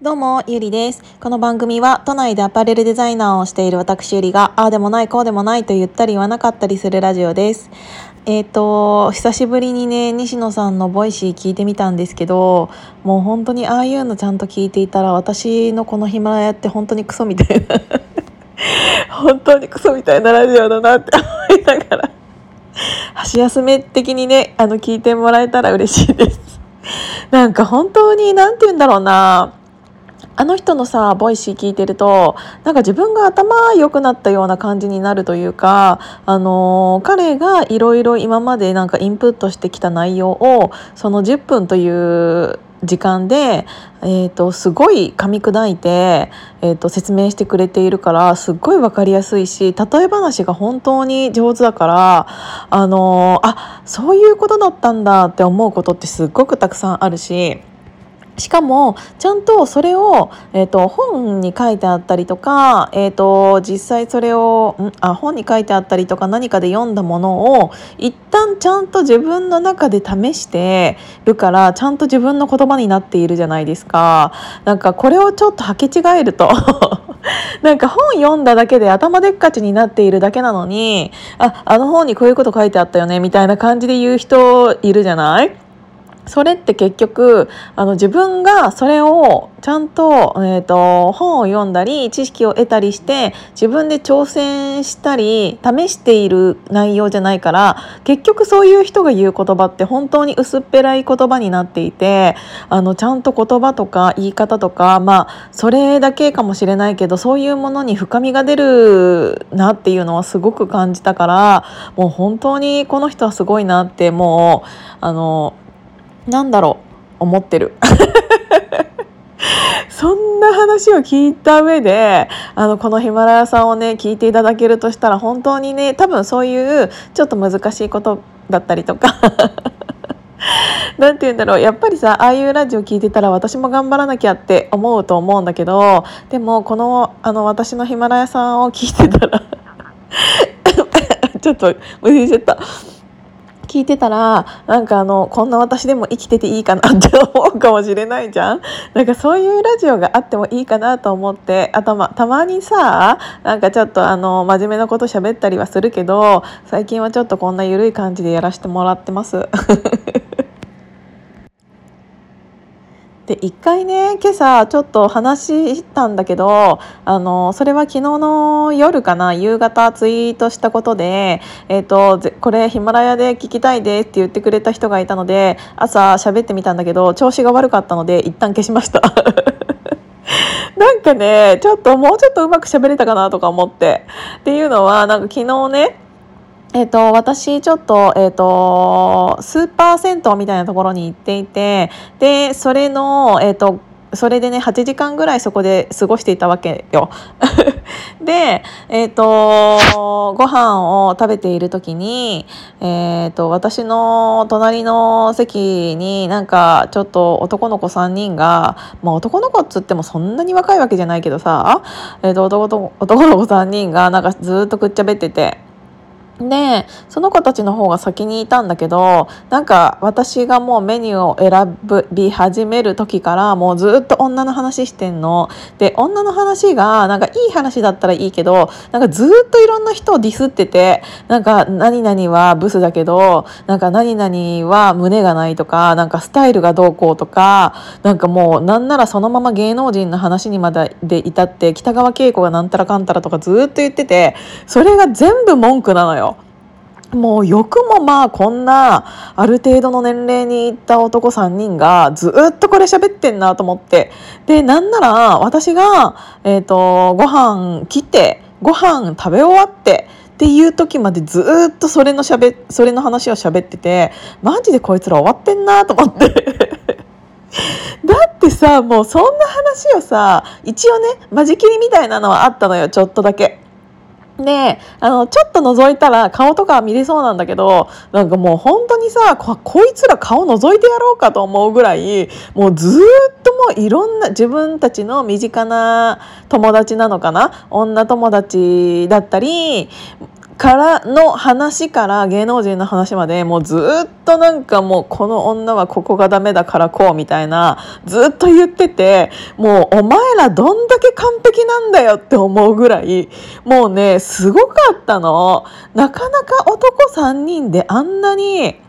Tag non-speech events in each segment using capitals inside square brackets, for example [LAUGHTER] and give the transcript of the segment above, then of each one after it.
どうも、ゆりです。この番組は、都内でアパレルデザイナーをしている私ゆりが、ああでもない、こうでもないと言ったり言わなかったりするラジオです。えっ、と、久しぶりにね、西野さんの Voicy 聞いてみたんですけど、もう本当にああいうのちゃんと聞いていたら、私のこのヒマラヤって本当にクソみたいな、[LAUGHS] 本当にクソみたいなラジオだなって思いながら、箸休め的にね、あの、聞いてもらえたら嬉しいです。なんか本当に、なんて言うんだろうな、あの人のさ Voicy 聞いてるとなんか自分が頭良くなったような感じになるというか、あのー彼がいろいろ今までなんかインプットしてきた内容をその10分という時間で、えー、とすごい噛み砕いて、えー、と説明してくれているからすっごい分かりやすいし例え話が本当に上手だから、あのーあそういうことだったんだって思うことってすっごくたくさんあるし。しかもちゃんとそれを、えー、と本に書いてあったりとか、えー、と実際それをん？あ本に書いてあったりとか何かで読んだものを一旦ちゃんと自分の中で試してるからちゃんと自分の言葉になっているじゃないですか。なんかこれをちょっと履き違えると。[LAUGHS] なんか本読んだだけで頭でっかちになっているだけなのにああの本にこういうこと書いてあったよねみたいな感じで言う人いるじゃない？それって結局あの自分がそれをちゃんと,、えー、と本を読んだり知識を得たりして自分で挑戦したり試している内容じゃないから結局そういう人が言う言葉って本当に薄っぺらい言葉になっていてあのちゃんと言葉とか言い方とかまあそれだけかもしれないけどそういうものに深みが出るなっていうのはすごく感じたからもう本当にこの人はすごいなってもうあの。なんだろう？思ってる。[LAUGHS] そんな話を聞いた上であのこのヒマラヤさんをね聞いていただけるとしたら本当にね多分そういうちょっと難しいことだったりとか。[LAUGHS] なんて言うんだろう。やっぱりさああいうラジオ聞いてたら私も頑張らなきゃって思うと思うんだけどでもこのあの私のヒマラヤさんを聞いてたら [LAUGHS] ちょっと無理しちゃった。聞いてたらなんかあのこんな私でも生きてていいかなって思うかもしれないじゃんなんかそういうラジオがあってもいいかなと思ってあたまたまにさなんかちょっとあの真面目なこと喋ったりはするけど最近はちょっとこんな緩い感じでやらせてもらってます。で一回ね今朝ちょっと話したんだけどあのそれは昨日の夜かな夕方ツイートしたことで、えー、とこれヒマラヤで聞きたいですって言ってくれた人がいたので朝喋ってみたんだけど調子が悪かったので一旦消しました。[LAUGHS] なんかねちょっともうちょっとうまく喋れたかなとか思ってっていうのはなんか昨日ねえっと、私ちょっと,、えっとスーパー銭湯みたいなところに行っていてでそれの、えっと、それでね8時間ぐらいそこで過ごしていたわけよ。[LAUGHS] で、えっとご飯を食べている時に、えっと私の隣の席になんかちょっと男の子3人が、まあ、男の子っつってもそんなに若いわけじゃないけどさ、えっと男の男の子3人がなんかずっとくっちゃべってて。でその子たちの方が先にいたんだけどなんか私がもうメニューを選び始める時からもうずっと女の話してんの。で女の話がなんかいい話だったらいいけどなんかずっといろんな人をディスっててなんか何々はブスだけどなんか何々は胸がないとかなんかスタイルがどうこうとかなんかもうなんならそのまま芸能人の話にまで至って北川景子がなんたらかんたらとかずっと言っててそれが全部文句なのよ。もうよくもまあこんなある程度の年齢にいった男3人がずっとこれ喋ってんなと思ってでなんなら私が、えー、とご飯切ってご飯食べ終わってっていう時までずっとそれのしゃべそれの話を喋っててマジでこいつら終わってんなと思って [LAUGHS] だってさもうそんな話をさ一応ね間仕切りみたいなのはあったのよちょっとだけ。であのちょっと覗いたら顔とかは見れそうなんだけどなんかもう本当にさここいつら顔覗いてやろうかと思うぐらいもうずっともういろんな自分たちの身近な友達なのかな？女友達だったりからの話から芸能人の話までもうずっとなんかもうこの女はここがダメだからこうみたいなずっと言っててもうお前らどんだけ完璧なんだよって思うぐらいもうねすごかったのなかなか男3人であんなに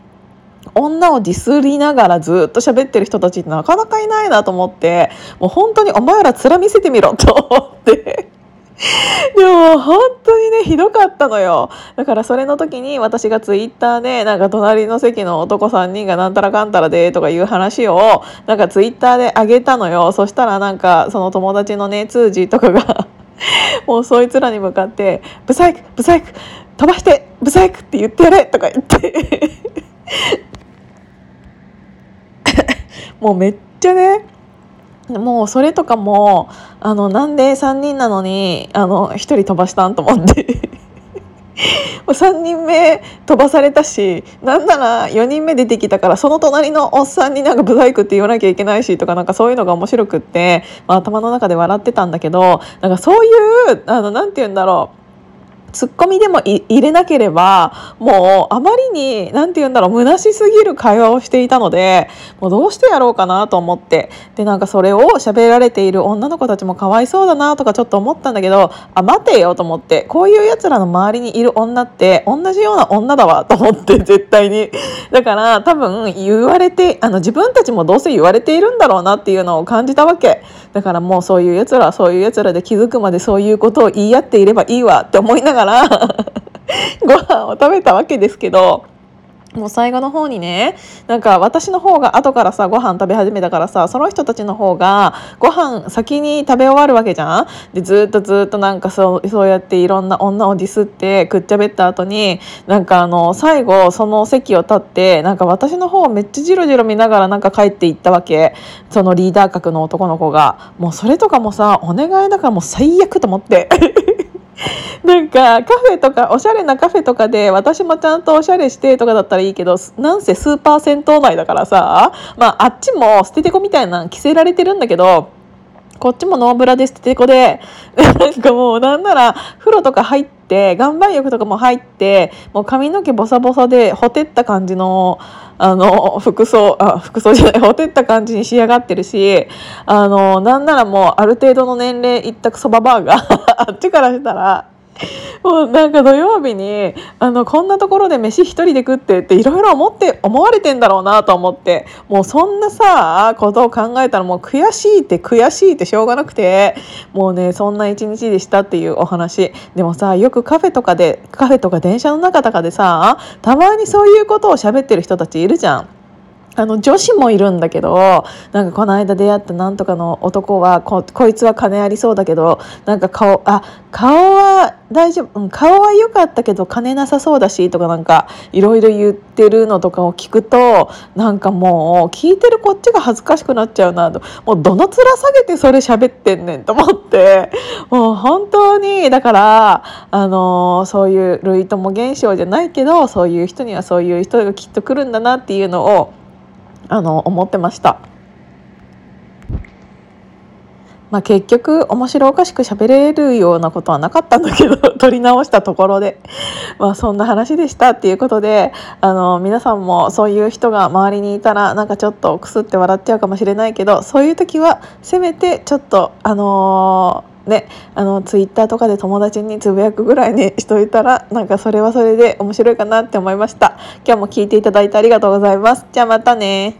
女をディスりながらずっと喋ってる人たちってなかなかいないなと思ってもう本当にお前ら面見せてみろと思って。[LAUGHS] でも本当にねひどかったのよ。だからそれの時に私がツイッターでなんか隣の席の男3人がなんたらかんたらでとかいう話をなんかツイッターであげたのよ。そしたらなんかその友達のね通じとかが [LAUGHS] もうそいつらに向かって「ブサイクブサイク飛ばしてブサイクって言ってやれ」とか言って。[LAUGHS] もうめっちゃねもうそれとかもあのなんで3人なのにあの1人飛ばしたんと思って。[LAUGHS] 3人目飛ばされたしなんなら4人目出てきたからその隣のおっさんになんかブザイクって言わなきゃいけないしとかなんかそういうのが面白くって、まあ、頭の中で笑ってたんだけどなんかそういうあのなて言うんだろう。ツッコミでも入れなければもうあまりに何て言うんだろう虚しすぎる会話をしていたのでもうどうしてやろうかなと思って。でなんかそれを喋られている女の子たちもかわいそうだなとかちょっと思ったんだけどあ待てよと思ってこういうやつらの周りにいる女って同じような女だわと思って [LAUGHS] 絶対に。だから多分言われてあの自分たちもどうせ言われているんだろうなっていうのを感じたわけ。だからもうそういうやつらはそういうやつらで気づくまでそういうことを言い合っていればいいわって思いながらら [LAUGHS] ご飯を食べたわけですけどもう最後の方にねなんか私の方が後からさご飯食べ始めたからさその人たちの方がご飯先に食べ終わるわけじゃん?でずっとずっとなんかそうそうやっていろんな女をディスってくっちゃべった後になんかあの最後その席を立ってなんか私の方をめっちゃジロジロ見ながらなんか帰っていったわけ。そのリーダー格の男の子が。もうそれとかもさお願いだからもう最悪と思って。[LAUGHS] [LAUGHS] なんかカフェとかおしゃれなカフェとかで私もちゃんとおしゃれしてとかだったらいいけどなんせスーパー銭湯内だからさまああっちも捨ててこみたいなの着せられてるんだけどこっちもノーブラで捨ててこで。[LAUGHS] なんかもうなんなら風呂とか入って岩盤浴とかも入ってもう髪の毛ボサボサでほてった感じのあの服装あ服装じゃないほてった感じに仕上がってるしあのなんならもうある程度の年齢一択そばバーが [LAUGHS] あっちからしたらもうなんか土曜日にあのこんなところで飯一人で食ってっていろいろ思って思われてんだろうなと思ってもうそんなさことを考えたらもう悔しいって悔しいってしょうがなくてもうねそんな一日でしたっていうお話でもさよくカフェとかでカフェとか電車の中とかでさたまにそういうことを喋ってる人たちいるじゃん。あの女子もいるんだけどなんかこの間出会ったなんとかの男はここいつは金ありそうだけどなんか顔あ顔は大丈夫、うん、顔は良かったけど金なさそうだしとかなんかいろいろ言ってるのとかを聞くとなんかもう聞いてるこっちが恥ずかしくなっちゃうなと。もうどの面下げてそれ喋ってんねんと思って。[LAUGHS] もう本当にだからあのそういう類友現象じゃないけどそういう人にはそういう人がきっと来るんだなっていうのをあの思ってました。まあ、結局面白おかしく喋れるようなことはなかったんだけど [LAUGHS] 撮り直したところで、まあ、そんな話でしたっていうことであの皆さんもそういう人が周りにいたらなんかちょっとくすって笑っちゃうかもしれないけどそういう時はせめてちょっとあのーね、あのツイッターとかで友達につぶやくぐらいにしといたらなんかそれはそれで面白いかなって思いました。今日も聞いていただいてありがとうございます。じゃあまたね。